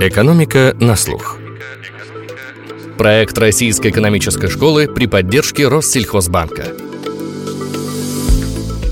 Экономика на слух. Проект Российской экономической школы при поддержке Россельхозбанка.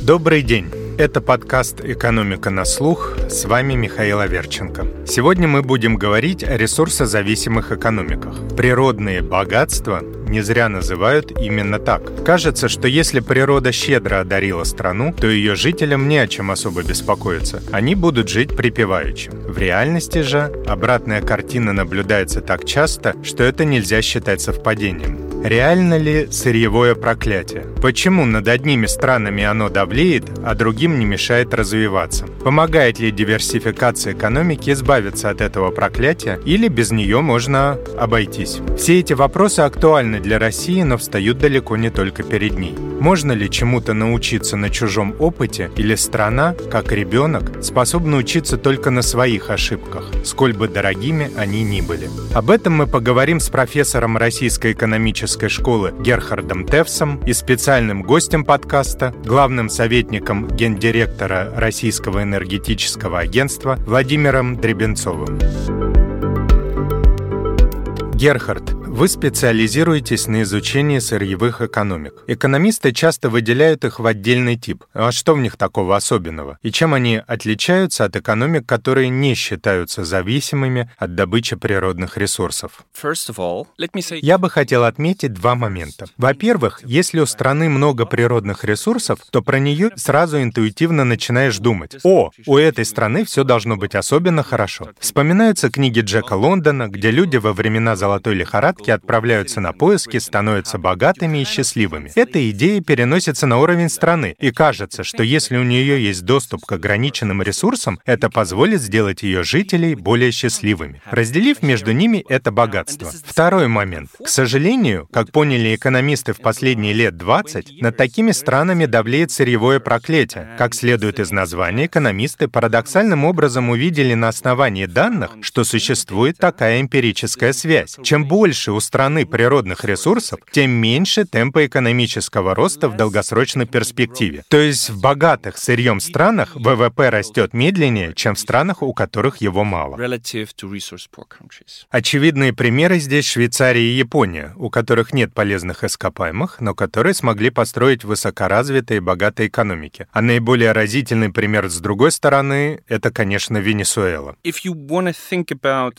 Добрый день. Это подкаст «Экономика на слух». С вами Михаил Аверченко. Сегодня мы будем говорить о ресурсозависимых экономиках. Природные богатства не зря называют именно так. Кажется, что если природа щедро одарила страну, то ее жителям не о чем особо беспокоиться. Они будут жить припеваючи. В реальности же обратная картина наблюдается так часто, что это нельзя считать совпадением. Реально ли сырьевое проклятие? Почему над одними странами оно давлеет, а другим не мешает развиваться? Помогает ли диверсификация экономики избавиться от этого проклятия или без нее можно обойтись? Все эти вопросы актуальны для России, но встают далеко не только перед ней. Можно ли чему-то научиться на чужом опыте, или страна, как ребенок, способна учиться только на своих ошибках, сколь бы дорогими они ни были? Об этом мы поговорим с профессором Российской экономической школы Герхардом Тевсом и специальным гостем подкаста, главным советником гендиректора Российского энергетического агентства Владимиром Дребенцовым. Герхард, вы специализируетесь на изучении сырьевых экономик. Экономисты часто выделяют их в отдельный тип. А что в них такого особенного? И чем они отличаются от экономик, которые не считаются зависимыми от добычи природных ресурсов? Я бы хотел отметить два момента. Во-первых, если у страны много природных ресурсов, то про нее сразу интуитивно начинаешь думать. О, у этой страны все должно быть особенно хорошо. Вспоминаются книги Джека Лондона, где люди во времена золотой лихорадки подростки отправляются на поиски, становятся богатыми и счастливыми. Эта идея переносится на уровень страны, и кажется, что если у нее есть доступ к ограниченным ресурсам, это позволит сделать ее жителей более счастливыми, разделив между ними это богатство. Второй момент. К сожалению, как поняли экономисты в последние лет 20, над такими странами давлеет сырьевое проклятие. Как следует из названия, экономисты парадоксальным образом увидели на основании данных, что существует такая эмпирическая связь. Чем больше у страны природных ресурсов, тем меньше темпа экономического роста в долгосрочной перспективе. То есть в богатых сырьем странах ВВП растет медленнее, чем в странах, у которых его мало. Очевидные примеры здесь Швейцария и Япония, у которых нет полезных ископаемых, но которые смогли построить высокоразвитые и богатые экономики. А наиболее разительный пример с другой стороны — это, конечно, Венесуэла.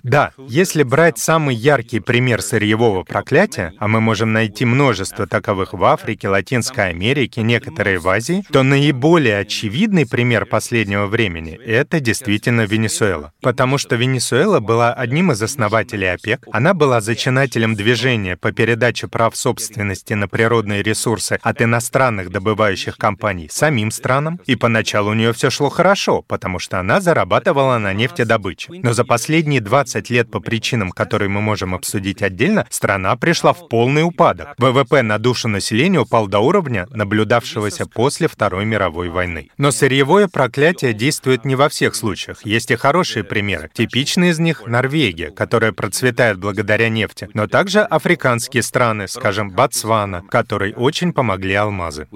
Да, если брать самый яркий пример сырьевого сырьевого проклятия, а мы можем найти множество таковых в Африке, Латинской Америке, некоторые в Азии, то наиболее очевидный пример последнего времени — это действительно Венесуэла. Потому что Венесуэла была одним из основателей ОПЕК, она была зачинателем движения по передаче прав собственности на природные ресурсы от иностранных добывающих компаний самим странам, и поначалу у нее все шло хорошо, потому что она зарабатывала на нефтедобыче. Но за последние 20 лет по причинам, которые мы можем обсудить отдельно, параллельно страна пришла в полный упадок. ВВП на душу населения упал до уровня, наблюдавшегося после Второй мировой войны. Но сырьевое проклятие действует не во всех случаях. Есть и хорошие примеры. Типичный из них — Норвегия, которая процветает благодаря нефти, но также африканские страны, скажем, Ботсвана, которой очень помогли алмазы.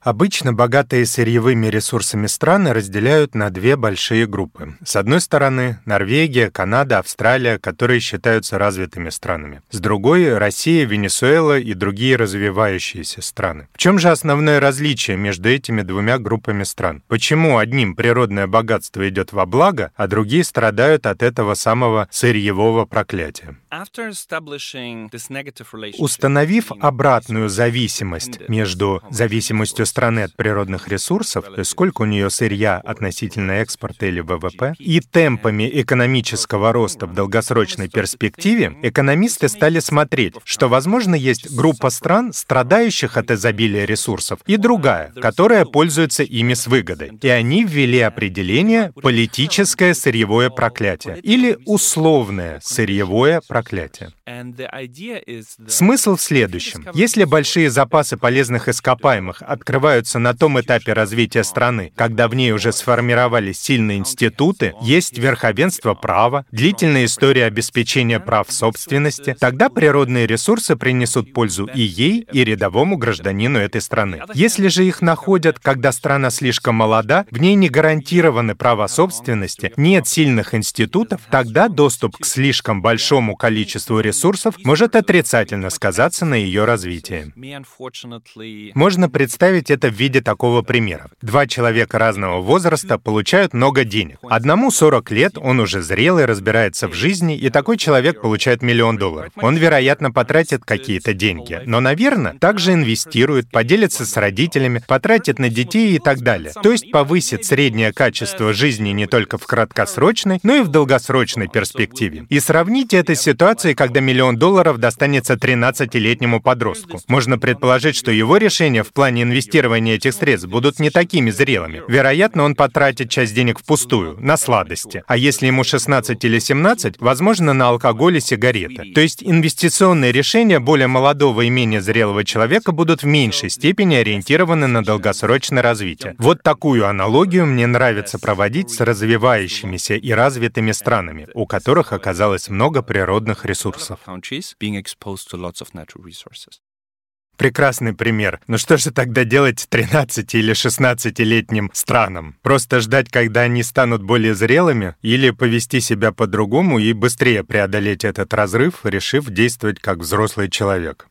Обычно богатые сырьевыми ресурсами страны разделяют на две большие группы. С одной стороны, Норвегия, Канада, Австралия, которые считаются развитыми странами. С другой — Россия, Венесуэла и другие развивающиеся страны. В чем же основное различие между этими двумя группами стран? Почему одним природное богатство идет во благо, а другие страдают от этого самого сырьевого проклятия? Установив обратную зависимость между зависимостью страны от природных ресурсов, то есть сколько у нее сырья относительно экспорта или ВВП, и темпами экономического роста в долгосрочной перспективе, экономисты стали смотреть, что, возможно, есть группа стран, страдающих от изобилия ресурсов, и другая, которая пользуется ими с выгодой. И они ввели определение «политическое сырьевое проклятие» или «условное сырьевое проклятие». Смысл в следующем. Если большие запасы полезных ископаемых открывают открываются на том этапе развития страны, когда в ней уже сформировались сильные институты, есть верховенство права, длительная история обеспечения прав собственности, тогда природные ресурсы принесут пользу и ей, и рядовому гражданину этой страны. Если же их находят, когда страна слишком молода, в ней не гарантированы права собственности, нет сильных институтов, тогда доступ к слишком большому количеству ресурсов может отрицательно сказаться на ее развитии. Можно представить это в виде такого примера. Два человека разного возраста получают много денег. Одному 40 лет, он уже зрелый, разбирается в жизни, и такой человек получает миллион долларов. Он, вероятно, потратит какие-то деньги, но, наверное, также инвестирует, поделится с родителями, потратит на детей и так далее. То есть повысит среднее качество жизни не только в краткосрочной, но и в долгосрочной перспективе. И сравните это с ситуацией, когда миллион долларов достанется 13-летнему подростку. Можно предположить, что его решения в плане инвестирования этих средств будут не такими зрелыми. Вероятно, он потратит часть денег впустую, на сладости. А если ему 16 или 17, возможно, на алкоголь и сигареты. То есть инвестиционные решения более молодого и менее зрелого человека будут в меньшей степени ориентированы на долгосрочное развитие. Вот такую аналогию мне нравится проводить с развивающимися и развитыми странами, у которых оказалось много природных ресурсов. Прекрасный пример. Но что же тогда делать 13 или 16-летним странам? Просто ждать, когда они станут более зрелыми? Или повести себя по-другому и быстрее преодолеть этот разрыв, решив действовать как взрослый человек?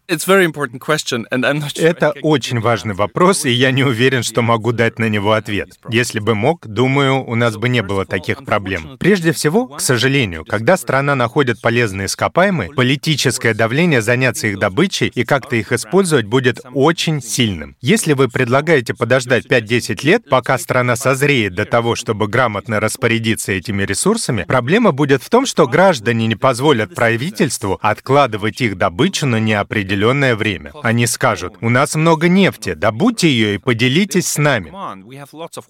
Это очень важный вопрос, и я не уверен, что могу дать на него ответ. Если бы мог, думаю, у нас бы не было таких проблем. Прежде всего, к сожалению, когда страна находит полезные ископаемые, политическое давление заняться их добычей и как-то их использовать использовать будет очень сильным. Если вы предлагаете подождать 5-10 лет, пока страна созреет до того, чтобы грамотно распорядиться этими ресурсами, проблема будет в том, что граждане не позволят правительству откладывать их добычу на неопределенное время. Они скажут, у нас много нефти, добудьте ее и поделитесь с нами.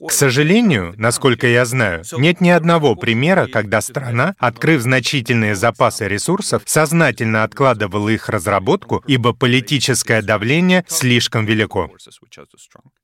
К сожалению, насколько я знаю, нет ни одного примера, когда страна, открыв значительные запасы ресурсов, сознательно откладывала их разработку, ибо политическое давление давление слишком велико.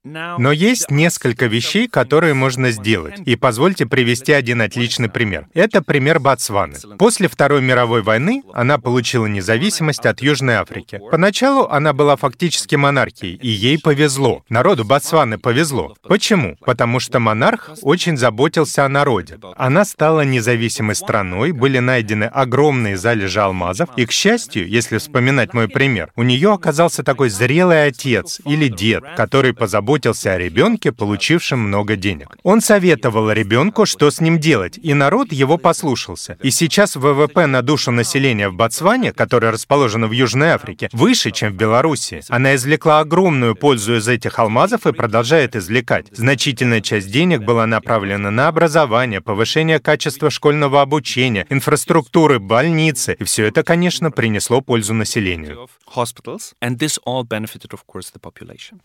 Но есть несколько вещей, которые можно сделать. И позвольте привести один отличный пример. Это пример Ботсваны. После Второй мировой войны она получила независимость от Южной Африки. Поначалу она была фактически монархией, и ей повезло. Народу Ботсваны повезло. Почему? Потому что монарх очень заботился о народе. Она стала независимой страной, были найдены огромные залежи алмазов, и, к счастью, если вспоминать мой пример, у нее оказался такой зрелый отец или дед, который позаботился о ребенке, получившем много денег. Он советовал ребенку, что с ним делать, и народ его послушался. И сейчас ВВП на душу населения в Ботсване, которое расположено в Южной Африке, выше, чем в Беларуси. Она извлекла огромную пользу из этих алмазов и продолжает извлекать. Значительная часть денег была направлена на образование, повышение качества школьного обучения, инфраструктуры, больницы. И все это, конечно, принесло пользу населению.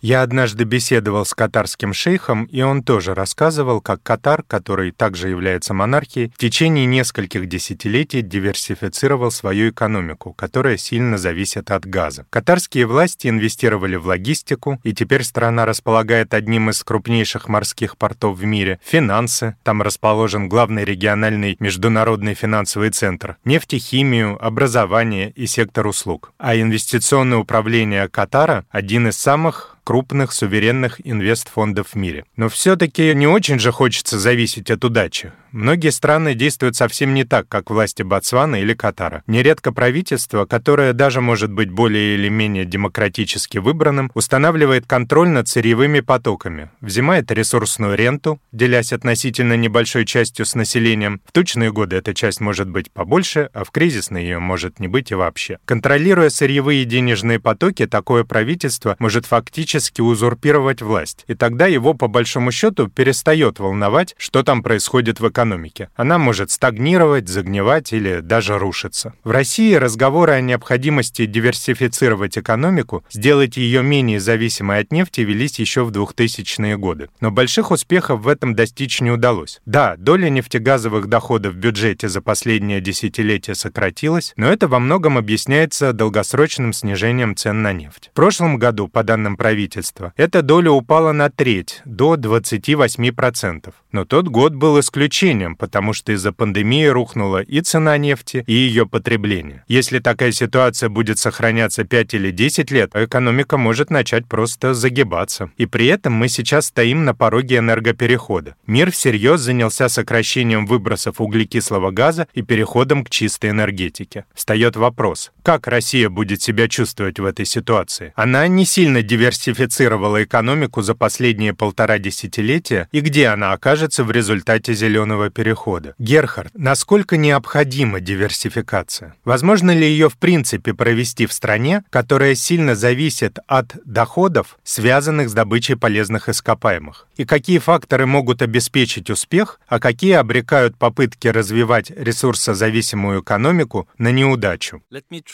Я однажды беседовал с катарским шейхом, и он тоже рассказывал, как Катар, который также является монархией, в течение нескольких десятилетий диверсифицировал свою экономику, которая сильно зависит от газа. Катарские власти инвестировали в логистику, и теперь страна располагает одним из крупнейших морских портов в мире, финансы, там расположен главный региональный международный финансовый центр, нефтехимию, образование и сектор услуг. А инвестиционное управление Катара — один из самых крупных суверенных инвестфондов в мире. Но все-таки не очень же хочется зависеть от удачи. Многие страны действуют совсем не так, как власти Ботсвана или Катара. Нередко правительство, которое даже может быть более или менее демократически выбранным, устанавливает контроль над сырьевыми потоками, взимает ресурсную ренту, делясь относительно небольшой частью с населением. В тучные годы эта часть может быть побольше, а в кризисные ее может не быть и вообще. Контролируя сырьевые денежные потоки, такое правительство может фактически узурпировать власть. И тогда его, по большому счету, перестает волновать, что там происходит в экономике экономики. Она может стагнировать, загнивать или даже рушиться. В России разговоры о необходимости диверсифицировать экономику, сделать ее менее зависимой от нефти велись еще в 2000-е годы. Но больших успехов в этом достичь не удалось. Да, доля нефтегазовых доходов в бюджете за последнее десятилетие сократилась, но это во многом объясняется долгосрочным снижением цен на нефть. В прошлом году, по данным правительства, эта доля упала на треть, до 28%. Но тот год был исключением, потому что из-за пандемии рухнула и цена нефти, и ее потребление. Если такая ситуация будет сохраняться 5 или 10 лет, экономика может начать просто загибаться. И при этом мы сейчас стоим на пороге энергоперехода. Мир всерьез занялся сокращением выбросов углекислого газа и переходом к чистой энергетике. Встает вопрос, как Россия будет себя чувствовать в этой ситуации? Она не сильно диверсифицировала экономику за последние полтора десятилетия, и где она окажется в результате зеленого перехода? Герхард, насколько необходима диверсификация? Возможно ли ее в принципе провести в стране, которая сильно зависит от доходов, связанных с добычей полезных ископаемых? И какие факторы могут обеспечить успех, а какие обрекают попытки развивать ресурсозависимую экономику на неудачу?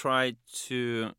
try to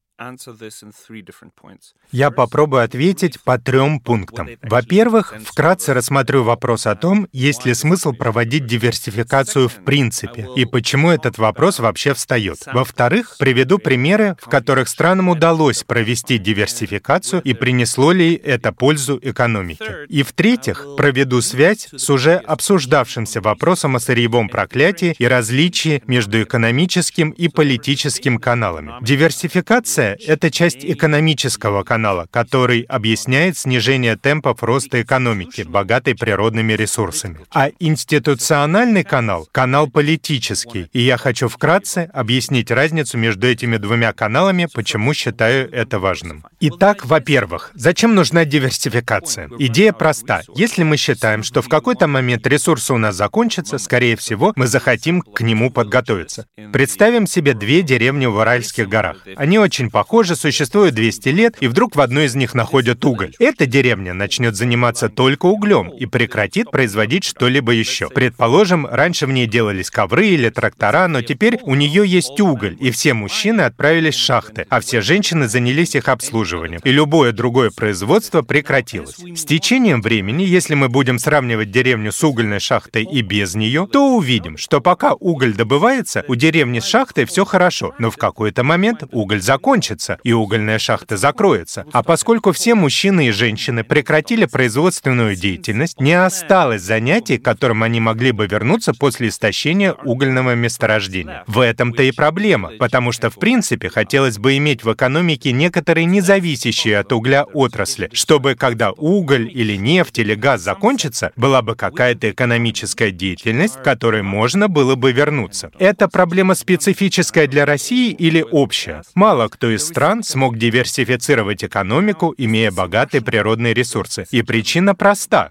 Я попробую ответить по трем пунктам. Во-первых, вкратце рассмотрю вопрос о том, есть ли смысл проводить диверсификацию в принципе, и почему этот вопрос вообще встает. Во-вторых, приведу примеры, в которых странам удалось провести диверсификацию и принесло ли это пользу экономике. И в-третьих, проведу связь с уже обсуждавшимся вопросом о сырьевом проклятии и различии между экономическим и политическим каналами. Диверсификация Вторая — это часть экономического канала, который объясняет снижение темпов роста экономики, богатой природными ресурсами. А институциональный канал — канал политический. И я хочу вкратце объяснить разницу между этими двумя каналами, почему считаю это важным. Итак, во-первых, зачем нужна диверсификация? Идея проста. Если мы считаем, что в какой-то момент ресурсы у нас закончатся, скорее всего, мы захотим к нему подготовиться. Представим себе две деревни в Уральских горах. Они очень похоже, существует 200 лет, и вдруг в одной из них находят уголь. Эта деревня начнет заниматься только углем и прекратит производить что-либо еще. Предположим, раньше в ней делались ковры или трактора, но теперь у нее есть уголь, и все мужчины отправились в шахты, а все женщины занялись их обслуживанием, и любое другое производство прекратилось. С течением времени, если мы будем сравнивать деревню с угольной шахтой и без нее, то увидим, что пока уголь добывается, у деревни с шахтой все хорошо, но в какой-то момент уголь закончится, закончится, и угольная шахта закроется. А поскольку все мужчины и женщины прекратили производственную деятельность, не осталось занятий, к которым они могли бы вернуться после истощения угольного месторождения. В этом-то и проблема, потому что, в принципе, хотелось бы иметь в экономике некоторые независящие от угля отрасли, чтобы, когда уголь или нефть или газ закончится, была бы какая-то экономическая деятельность, к которой можно было бы вернуться. Это проблема специфическая для России или общая? Мало кто из стран смог диверсифицировать экономику, имея богатые природные ресурсы. И причина проста.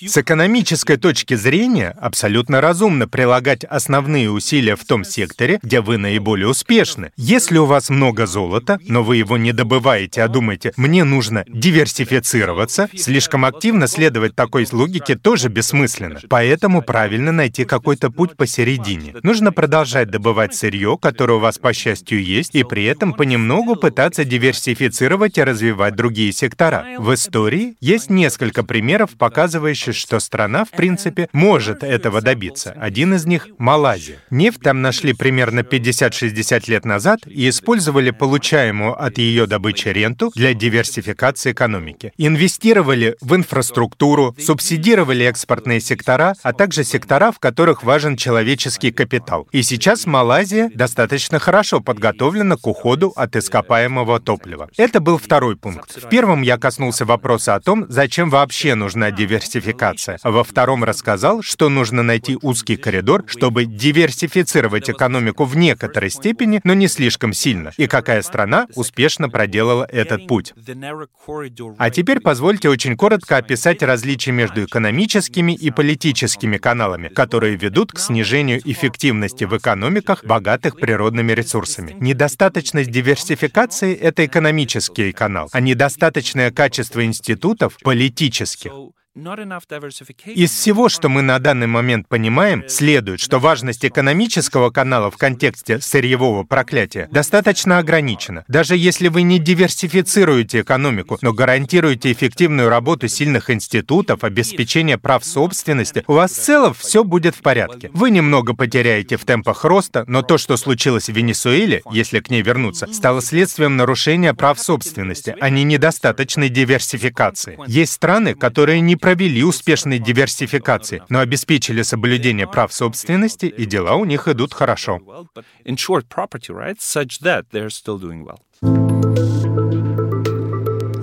С экономической точки зрения абсолютно разумно прилагать основные усилия в том секторе, где вы наиболее успешны. Если у вас много золота, но вы его не добываете, а думаете, мне нужно диверсифицироваться, слишком активно следовать такой логике тоже бессмысленно. Поэтому правильно найти какой-то путь посередине. Нужно продолжать добывать сырье, которое у вас, по счастью, есть, и при при этом понемногу пытаться диверсифицировать и развивать другие сектора. В истории есть несколько примеров, показывающих, что страна, в принципе, может этого добиться. Один из них — Малайзия. Нефть там нашли примерно 50-60 лет назад и использовали получаемую от ее добычи ренту для диверсификации экономики. Инвестировали в инфраструктуру, субсидировали экспортные сектора, а также сектора, в которых важен человеческий капитал. И сейчас Малайзия достаточно хорошо подготовлена к уходу от ископаемого топлива. Это был второй пункт. В первом я коснулся вопроса о том, зачем вообще нужна диверсификация. Во втором рассказал, что нужно найти узкий коридор, чтобы диверсифицировать экономику в некоторой степени, но не слишком сильно, и какая страна успешно проделала этот путь. А теперь позвольте очень коротко описать различия между экономическими и политическими каналами, которые ведут к снижению эффективности в экономиках, богатых природными ресурсами. Недостаточно Недостаточность диверсификации — это экономический канал, а недостаточное качество институтов — политических. Из всего, что мы на данный момент понимаем, следует, что важность экономического канала в контексте сырьевого проклятия достаточно ограничена. Даже если вы не диверсифицируете экономику, но гарантируете эффективную работу сильных институтов, обеспечение прав собственности, у вас в целом все будет в порядке. Вы немного потеряете в темпах роста, но то, что случилось в Венесуэле, если к ней вернуться, стало следствием нарушения прав собственности, а не недостаточной диверсификации. Есть страны, которые не провели успешной диверсификации, но обеспечили соблюдение прав собственности, и дела у них идут хорошо.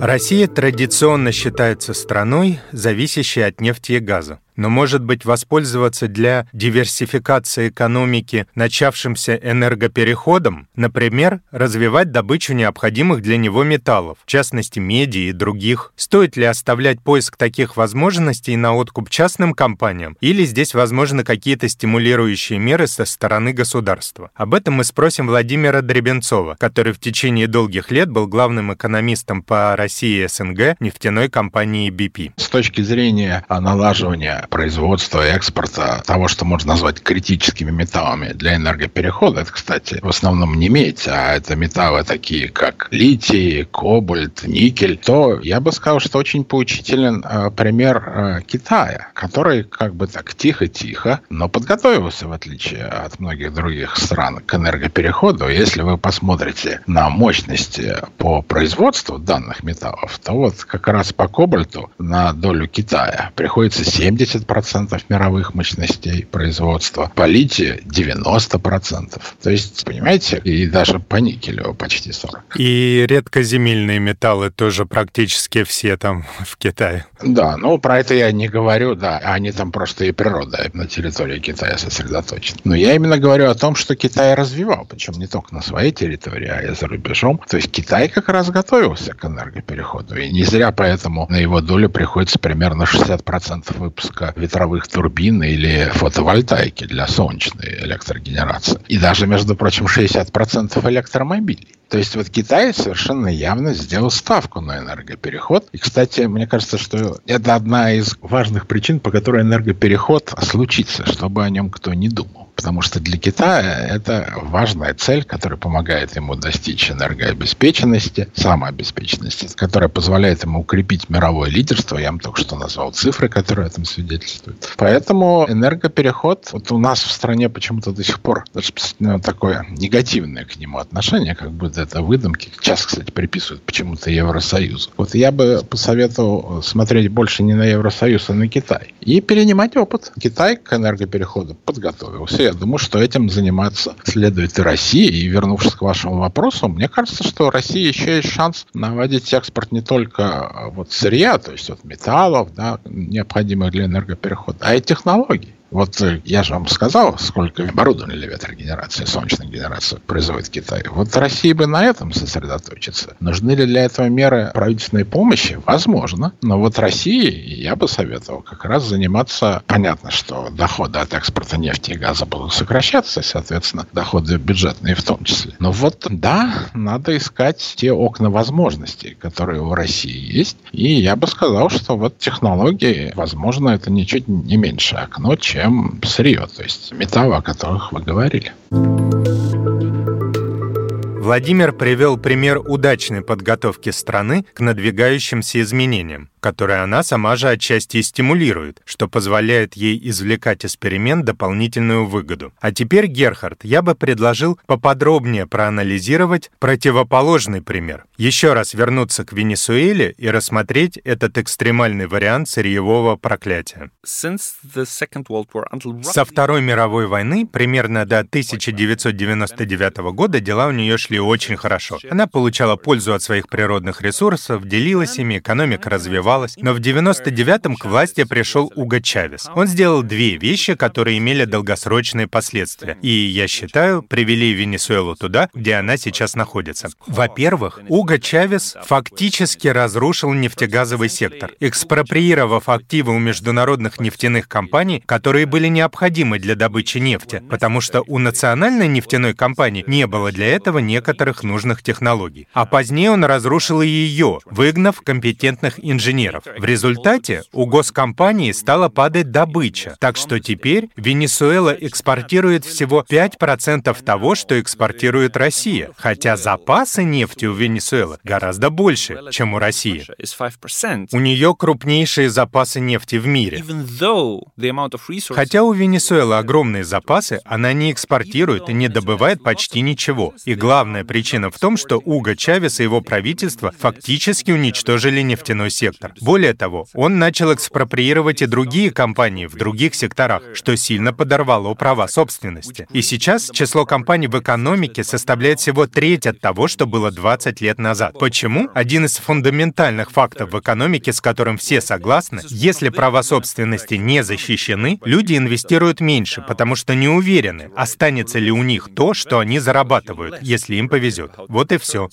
Россия традиционно считается страной, зависящей от нефти и газа но, может быть, воспользоваться для диверсификации экономики начавшимся энергопереходом, например, развивать добычу необходимых для него металлов, в частности, меди и других. Стоит ли оставлять поиск таких возможностей на откуп частным компаниям, или здесь возможны какие-то стимулирующие меры со стороны государства? Об этом мы спросим Владимира Дребенцова, который в течение долгих лет был главным экономистом по России и СНГ нефтяной компании BP. С точки зрения налаживания производства, экспорта того, что можно назвать критическими металлами для энергоперехода. Это, кстати, в основном не медь, а это металлы такие, как литий, кобальт, никель. То я бы сказал, что очень поучителен э, пример э, Китая, который как бы так тихо-тихо, но подготовился, в отличие от многих других стран, к энергопереходу. Если вы посмотрите на мощности по производству данных металлов, то вот как раз по кобальту на долю Китая приходится 70 70% мировых мощностей производства, по литию 90%. То есть, понимаете, и даже по никелю почти 40%. И редкоземельные металлы тоже практически все там в Китае. Да, ну про это я не говорю, да, они там просто и природа на территории Китая сосредоточена. Но я именно говорю о том, что Китай развивал, причем не только на своей территории, а и за рубежом. То есть Китай как раз готовился к энергопереходу. И не зря поэтому на его долю приходится примерно 60% выпуска только ветровых турбин или фотовольтайки для солнечной электрогенерации. И даже, между прочим, 60% электромобилей. То есть вот Китай совершенно явно сделал ставку на энергопереход. И, кстати, мне кажется, что это одна из важных причин, по которой энергопереход случится, чтобы о нем кто не думал потому что для Китая это важная цель, которая помогает ему достичь энергообеспеченности, самообеспеченности, которая позволяет ему укрепить мировое лидерство. Я вам только что назвал цифры, которые этом свидетельствуют. Поэтому энергопереход, вот у нас в стране почему-то до сих пор даже такое негативное к нему отношение, как будто это выдумки. Сейчас, кстати, приписывают почему-то Евросоюзу. Вот я бы посоветовал смотреть больше не на Евросоюз, а на Китай. И перенимать опыт. Китай к энергопереходу подготовился я думаю, что этим заниматься следует и Россия. И вернувшись к вашему вопросу, мне кажется, что Россия еще есть шанс наводить экспорт не только а, вот сырья, то есть вот металлов, да, необходимых для энергоперехода, а и технологий. Вот э, я же вам сказал, сколько оборудования для ветрогенерации, солнечной генерации производит Китай. Вот Россия бы на этом сосредоточиться. Нужны ли для этого меры правительственной помощи? Возможно. Но вот России я бы советовал как раз заниматься... Понятно, что доходы от экспорта нефти и газа будут сокращаться, соответственно, доходы бюджетные в том числе. Но вот, да, надо искать те окна возможностей, которые у России есть. И я бы сказал, что вот технологии, возможно, это ничуть не меньше окно, чем чем сырье, то есть металлы, о которых вы говорили. Владимир привел пример удачной подготовки страны к надвигающимся изменениям которые она сама же отчасти стимулирует, что позволяет ей извлекать из перемен дополнительную выгоду. А теперь, Герхард, я бы предложил поподробнее проанализировать противоположный пример. Еще раз вернуться к Венесуэле и рассмотреть этот экстремальный вариант сырьевого проклятия. Со Второй мировой войны, примерно до 1999 года, дела у нее шли очень хорошо. Она получала пользу от своих природных ресурсов, делилась ими, экономика развивалась, оставалось. Но в 99-м к власти пришел Уго Чавес. Он сделал две вещи, которые имели долгосрочные последствия. И, я считаю, привели Венесуэлу туда, где она сейчас находится. Во-первых, Уго Чавес фактически разрушил нефтегазовый сектор, экспроприировав активы у международных нефтяных компаний, которые были необходимы для добычи нефти, потому что у национальной нефтяной компании не было для этого некоторых нужных технологий. А позднее он разрушил и ее, выгнав компетентных инженеров примеров. В результате у госкомпании стала падать добыча, так что теперь Венесуэла экспортирует всего 5% того, что экспортирует Россия, хотя запасы нефти у Венесуэлы гораздо больше, чем у России. У нее крупнейшие запасы нефти в мире. Хотя у Венесуэлы огромные запасы, она не экспортирует и не добывает почти ничего. И главная причина в том, что Уго Чавес и его правительство фактически уничтожили нефтяной сектор. Более того, он начал экспроприировать и другие компании в других секторах, что сильно подорвало права собственности. И сейчас число компаний в экономике составляет всего треть от того, что было 20 лет назад. Почему? Один из фундаментальных фактов в экономике, с которым все согласны, если права собственности не защищены, люди инвестируют меньше, потому что не уверены, останется ли у них то, что они зарабатывают, если им повезет. Вот и все.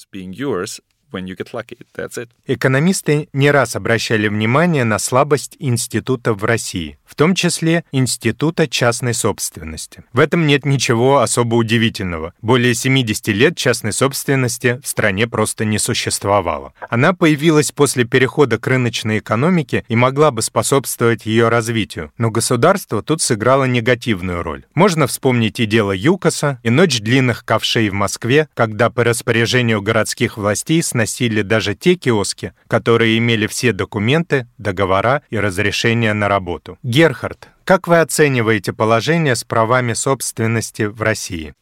Экономисты не раз обращали внимание на слабость института в России в том числе Института частной собственности. В этом нет ничего особо удивительного. Более 70 лет частной собственности в стране просто не существовало. Она появилась после перехода к рыночной экономике и могла бы способствовать ее развитию, но государство тут сыграло негативную роль. Можно вспомнить и дело ЮКОСа, и ночь длинных ковшей в Москве, когда по распоряжению городских властей сносили даже те киоски, которые имели все документы, договора и разрешения на работу. Герхард, как вы оцениваете положение с правами собственности в России?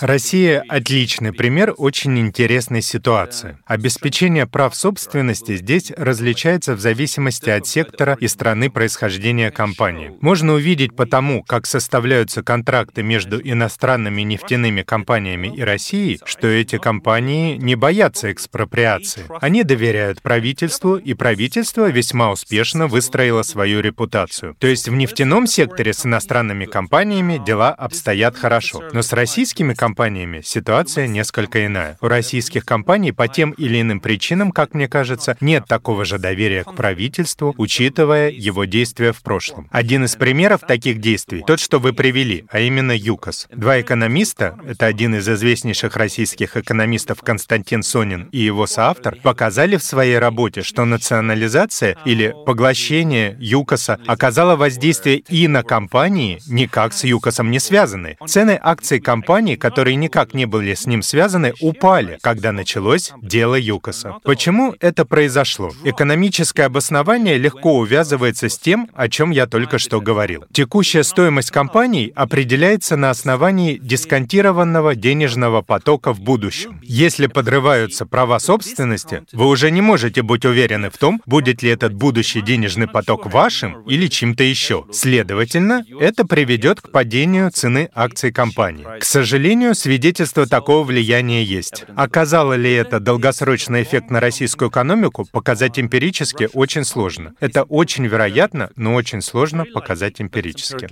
Россия — отличный пример очень интересной ситуации. Обеспечение прав собственности здесь различается в зависимости от сектора и страны происхождения компании. Можно увидеть по тому, как составляются контракты между иностранными нефтяными компаниями и Россией, что эти компании не боятся экспроприации. Они доверяют правительству, и правительство весьма успешно вы выстроила свою репутацию. То есть в нефтяном секторе с иностранными компаниями дела обстоят хорошо. Но с российскими компаниями ситуация несколько иная. У российских компаний по тем или иным причинам, как мне кажется, нет такого же доверия к правительству, учитывая его действия в прошлом. Один из примеров таких действий — тот, что вы привели, а именно ЮКОС. Два экономиста, это один из известнейших российских экономистов Константин Сонин и его соавтор, показали в своей работе, что национализация или поглощение поглощение ЮКОСа оказало воздействие и на компании, никак с ЮКОСом не связаны. Цены акций компаний, которые никак не были с ним связаны, упали, когда началось дело ЮКОСа. Почему это произошло? Экономическое обоснование легко увязывается с тем, о чем я только что говорил. Текущая стоимость компаний определяется на основании дисконтированного денежного потока в будущем. Если подрываются права собственности, вы уже не можете быть уверены в том, будет ли этот будущий денежный денежный поток вашим или чем-то еще. Следовательно, это приведет к падению цены акций компании. К сожалению, свидетельство такого влияния есть. Оказало ли это долгосрочный эффект на российскую экономику, показать эмпирически очень сложно. Это очень вероятно, но очень сложно показать эмпирически.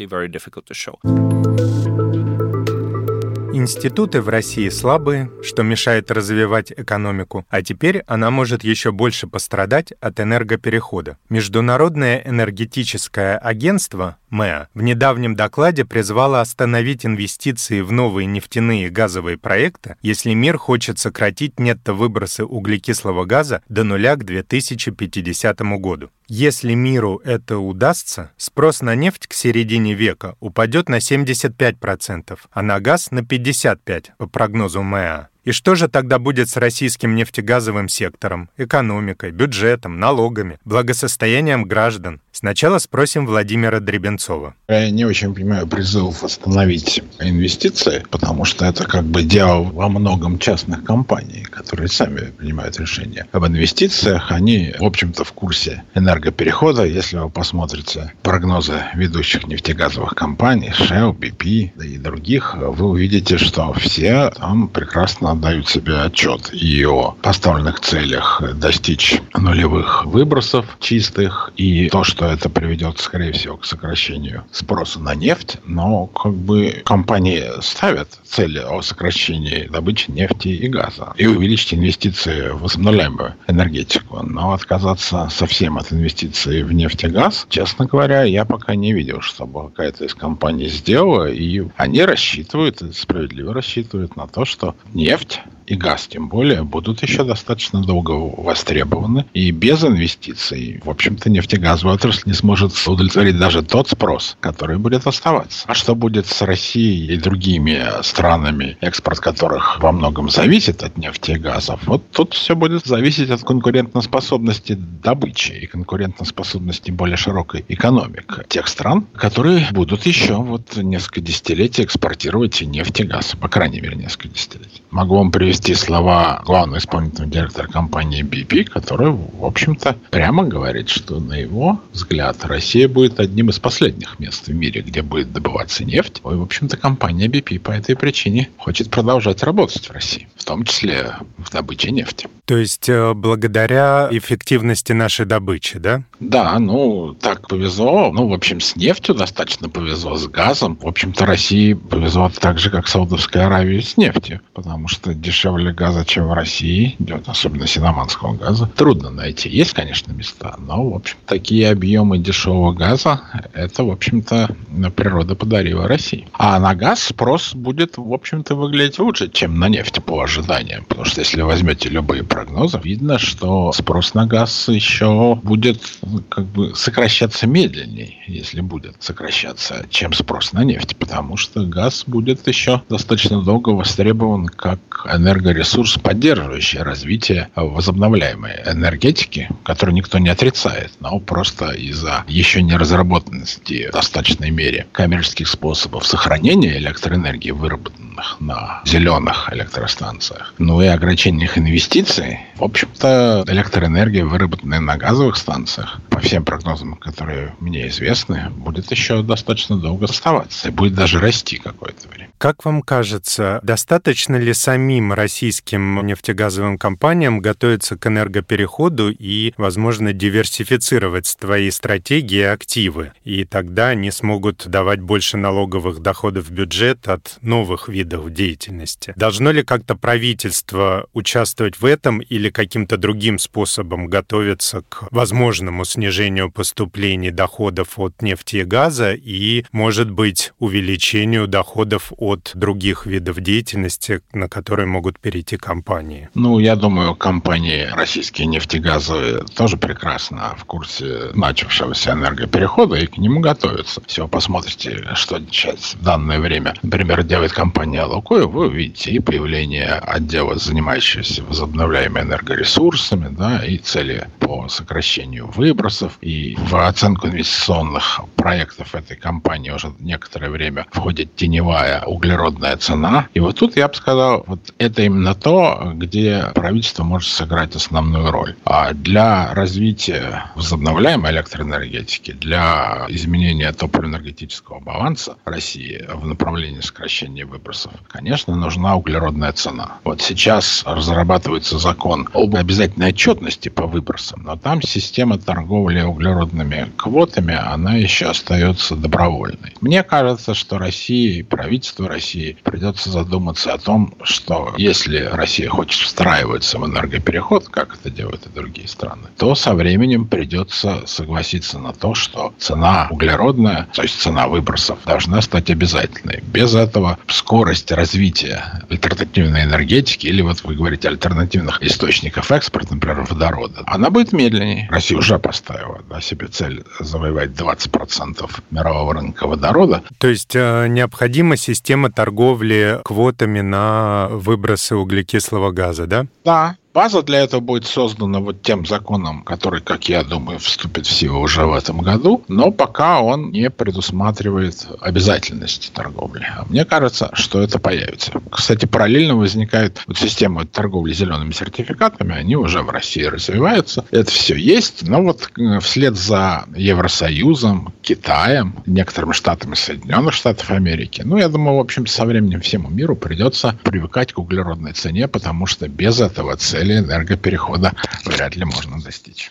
Институты в России слабые, что мешает развивать экономику, а теперь она может еще больше пострадать от энергоперехода. Международное энергетическое агентство МЭА в недавнем докладе призвало остановить инвестиции в новые нефтяные и газовые проекты, если мир хочет сократить нетто-выбросы углекислого газа до нуля к 2050 году. Если миру это удастся, спрос на нефть к середине века упадет на 75%, а на газ на 55% по прогнозу МЭА. И что же тогда будет с российским нефтегазовым сектором, экономикой, бюджетом, налогами, благосостоянием граждан? Сначала спросим Владимира Дребенцова. Я не очень понимаю призыв остановить инвестиции, потому что это как бы дело во многом частных компаний, которые сами принимают решения об инвестициях. Они, в общем-то, в курсе энергоперехода. Если вы посмотрите прогнозы ведущих нефтегазовых компаний, Shell, BP да и других, вы увидите, что все там прекрасно отдают себе отчет и о поставленных целях достичь нулевых выбросов чистых, и то, что это приведет, скорее всего, к сокращению спроса на нефть, но как бы компании ставят цели о сокращении добычи нефти и газа и увеличить инвестиции в возобновляемую энергетику. Но отказаться совсем от инвестиций в нефть и газ, честно говоря, я пока не видел, чтобы какая-то из компаний сделала, и они рассчитывают, справедливо рассчитывают на то, что нефть смерть и газ тем более будут еще достаточно долго востребованы. И без инвестиций, в общем-то, нефтегазовая отрасль не сможет удовлетворить даже тот спрос, который будет оставаться. А что будет с Россией и другими странами, экспорт которых во многом зависит от нефти и газов? Вот тут все будет зависеть от конкурентоспособности добычи и конкурентоспособности более широкой экономик тех стран, которые будут еще вот несколько десятилетий экспортировать нефть и газ. По крайней мере, несколько десятилетий. Могу вам привести слова главного исполнительного директора компании BP, который, в общем-то, прямо говорит, что на его взгляд Россия будет одним из последних мест в мире, где будет добываться нефть. И, в общем-то, компания BP по этой причине хочет продолжать работать в России, в том числе в добыче нефти. То есть э, благодаря эффективности нашей добычи, да? Да, ну, так повезло. Ну, в общем, с нефтью достаточно повезло, с газом. В общем-то, России повезло так же, как Саудовской Аравии с нефтью, потому что дешевле газа, чем в России, особенно синоманского газа, трудно найти. Есть, конечно, места, но, в общем, такие объемы дешевого газа, это, в общем-то, природа подарила России. А на газ спрос будет, в общем-то, выглядеть лучше, чем на нефть по ожиданиям. Потому что если возьмете любые прогнозы, видно, что спрос на газ еще будет как бы сокращаться медленнее, если будет сокращаться, чем спрос на нефть, потому что газ будет еще достаточно долго востребован как энергоресурс, поддерживающий развитие возобновляемой энергетики, которую никто не отрицает, но просто из-за еще не разработанности в достаточной мере коммерческих способов сохранения электроэнергии, выработанных на зеленых электростанциях, ну и ограничениях инвестиций, в общем-то, электроэнергия, выработанная на газовых станциях, по всем прогнозам, которые мне известны, будет еще достаточно долго оставаться и будет даже расти какое-то время. Как вам кажется, достаточно ли самим российским нефтегазовым компаниям готовиться к энергопереходу и, возможно, диверсифицировать свои стратегии и активы? И тогда они смогут давать больше налоговых доходов в бюджет от новых видов деятельности. Должно ли как-то правительство участвовать в этом или каким-то другим способом готовиться к возможному снижению поступлений доходов от нефти и газа и, может быть, увеличению доходов от других видов деятельности, на которые могут перейти компании? Ну, я думаю, компании российские нефтегазовые тоже прекрасно в курсе начавшегося энергоперехода и к нему готовятся. Все, посмотрите, что сейчас в данное время, например, делает компания «Лукойл», вы увидите и появление отдела, занимающегося возобновляемыми энергоресурсами, да, и цели по сокращению выбросов, и в оценку инвестиционных проектов этой компании уже некоторое время входит теневая углеродная цена. И вот тут я бы сказал, вот это именно то, где правительство может сыграть основную роль. А для развития возобновляемой электроэнергетики, для изменения топливно-энергетического баланса России в направлении сокращения выбросов, конечно, нужна углеродная цена. Вот сейчас разрабатывается закон об обязательной отчетности по выбросам, но там система торговли углеродными квотами, она еще остается добровольной. Мне кажется, что России, правительство России придется задуматься о том, что если Россия хочет встраиваться в энергопереход, как это делают и другие страны, то со временем придется согласиться на то, что цена углеродная, то есть цена выбросов, должна стать обязательной. Без этого скорость развития альтернативной энергетики или вот вы говорите альтернативных источников экспорта, например, водорода, она будет медленнее. Россия уже поставила да, себе цель завоевать 20% мирового рынка водорода. То есть э, необходима система торговли квотами на выбросы углекислого газа, да? Да, База для этого будет создана вот тем законом, который, как я думаю, вступит в силу уже в этом году, но пока он не предусматривает обязательности торговли. А мне кажется, что это появится. Кстати, параллельно возникает вот система торговли зелеными сертификатами, они уже в России развиваются. Это все есть, но вот э, вслед за Евросоюзом, Китаем, некоторыми штатами Соединенных Штатов Америки, ну, я думаю, в общем, со временем всему миру придется привыкать к углеродной цене, потому что без этого цель цели энергоперехода вряд ли можно достичь.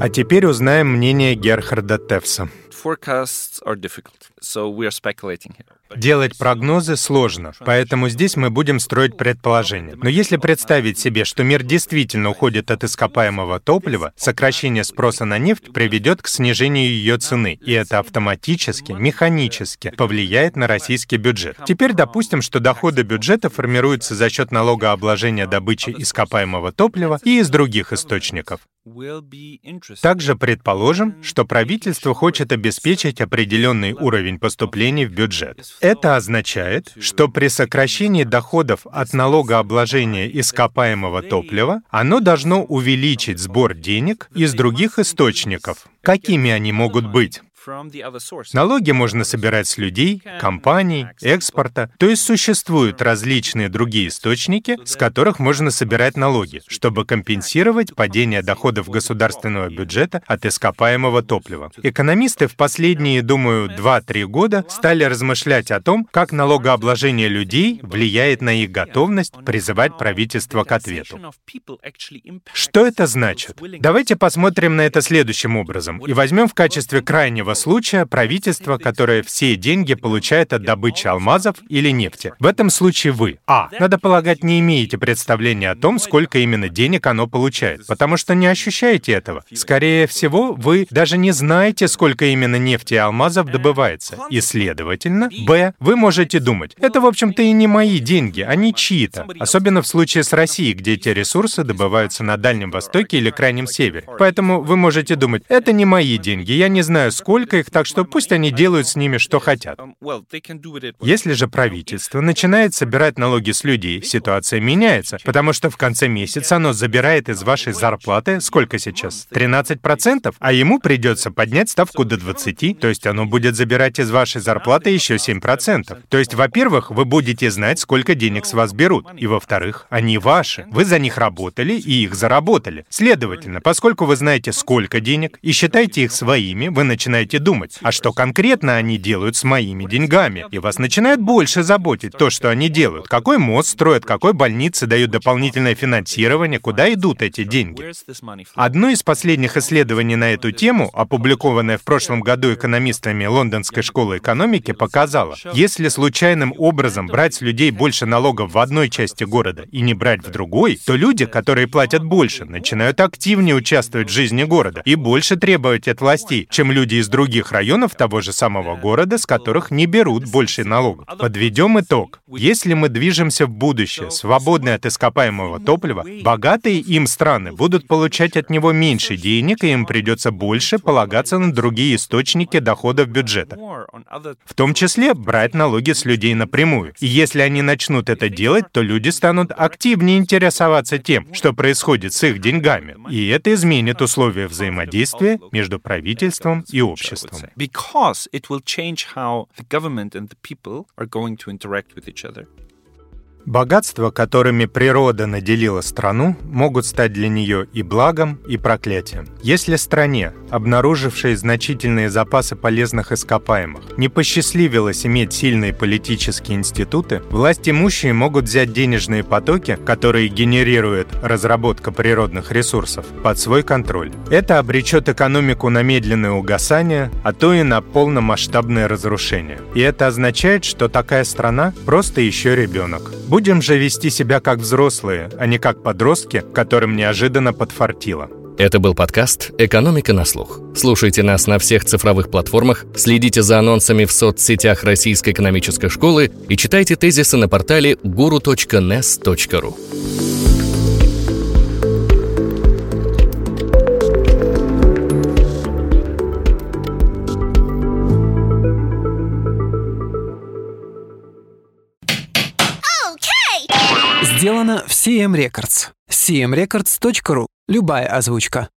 А теперь узнаем мнение Герхарда Тевса Делать прогнозы сложно, поэтому здесь мы будем строить предположения. Но если представить себе, что мир действительно уходит от ископаемого топлива, сокращение спроса на нефть приведет к снижению ее цены, и это автоматически, механически повлияет на российский бюджет. Теперь допустим, что доходы бюджета формируются за счет налогообложения добычи ископаемого топлива и из других источников. Также предположим, что правительство хочет обеспечить определенный уровень поступлений в бюджет. Это означает, что при сокращении доходов от налогообложения ископаемого топлива оно должно увеличить сбор денег из других источников. Какими они могут быть? Налоги можно собирать с людей, компаний, экспорта. То есть существуют различные другие источники, с которых можно собирать налоги, чтобы компенсировать падение доходов государственного бюджета от ископаемого топлива. Экономисты в последние, думаю, 2-3 года стали размышлять о том, как налогообложение людей влияет на их готовность призывать правительство к ответу. Что это значит? Давайте посмотрим на это следующим образом и возьмем в качестве крайнего этого случая правительство, которое все деньги получает от добычи алмазов или нефти. В этом случае вы, а, надо полагать, не имеете представления о том, сколько именно денег оно получает, потому что не ощущаете этого. Скорее всего, вы даже не знаете, сколько именно нефти и алмазов добывается. И, следовательно, б, вы можете думать, это, в общем-то, и не мои деньги, они чьи-то. Особенно в случае с Россией, где эти ресурсы добываются на Дальнем Востоке или Крайнем Севере. Поэтому вы можете думать, это не мои деньги, я не знаю, сколько сколько их, так что пусть они делают с ними, что хотят. Если же правительство начинает собирать налоги с людей, ситуация меняется, потому что в конце месяца оно забирает из вашей зарплаты, сколько сейчас? 13%? А ему придется поднять ставку до 20%, то есть оно будет забирать из вашей зарплаты еще 7%. То есть, во-первых, вы будете знать, сколько денег с вас берут, и во-вторых, они ваши. Вы за них работали и их заработали. Следовательно, поскольку вы знаете, сколько денег, и считаете их своими, вы начинаете начинаете думать, а что конкретно они делают с моими деньгами? И вас начинает больше заботить то, что они делают. Какой мост строят, какой больницы дают дополнительное финансирование, куда идут эти деньги? Одно из последних исследований на эту тему, опубликованное в прошлом году экономистами Лондонской школы экономики, показало, если случайным образом брать с людей больше налогов в одной части города и не брать в другой, то люди, которые платят больше, начинают активнее участвовать в жизни города и больше требовать от властей, чем люди из других других районов того же самого города, с которых не берут больше налогов. Подведем итог. Если мы движемся в будущее, свободное от ископаемого топлива, богатые им страны будут получать от него меньше денег, и им придется больше полагаться на другие источники доходов бюджета. В том числе брать налоги с людей напрямую. И если они начнут это делать, то люди станут активнее интересоваться тем, что происходит с их деньгами. И это изменит условия взаимодействия между правительством и обществом Because it will change how the government and the people are going to interact with each other. Богатства, которыми природа наделила страну, могут стать для нее и благом, и проклятием. Если стране, обнаружившей значительные запасы полезных ископаемых, не посчастливилось иметь сильные политические институты, власть имущие могут взять денежные потоки, которые генерирует разработка природных ресурсов, под свой контроль. Это обречет экономику на медленное угасание, а то и на полномасштабное разрушение. И это означает, что такая страна просто еще ребенок Будем же вести себя как взрослые, а не как подростки, которым неожиданно подфартило. Это был подкаст «Экономика на слух». Слушайте нас на всех цифровых платформах, следите за анонсами в соцсетях Российской экономической школы и читайте тезисы на портале guru.nes.ru. в CM Records. cmrecords.ru. Любая озвучка.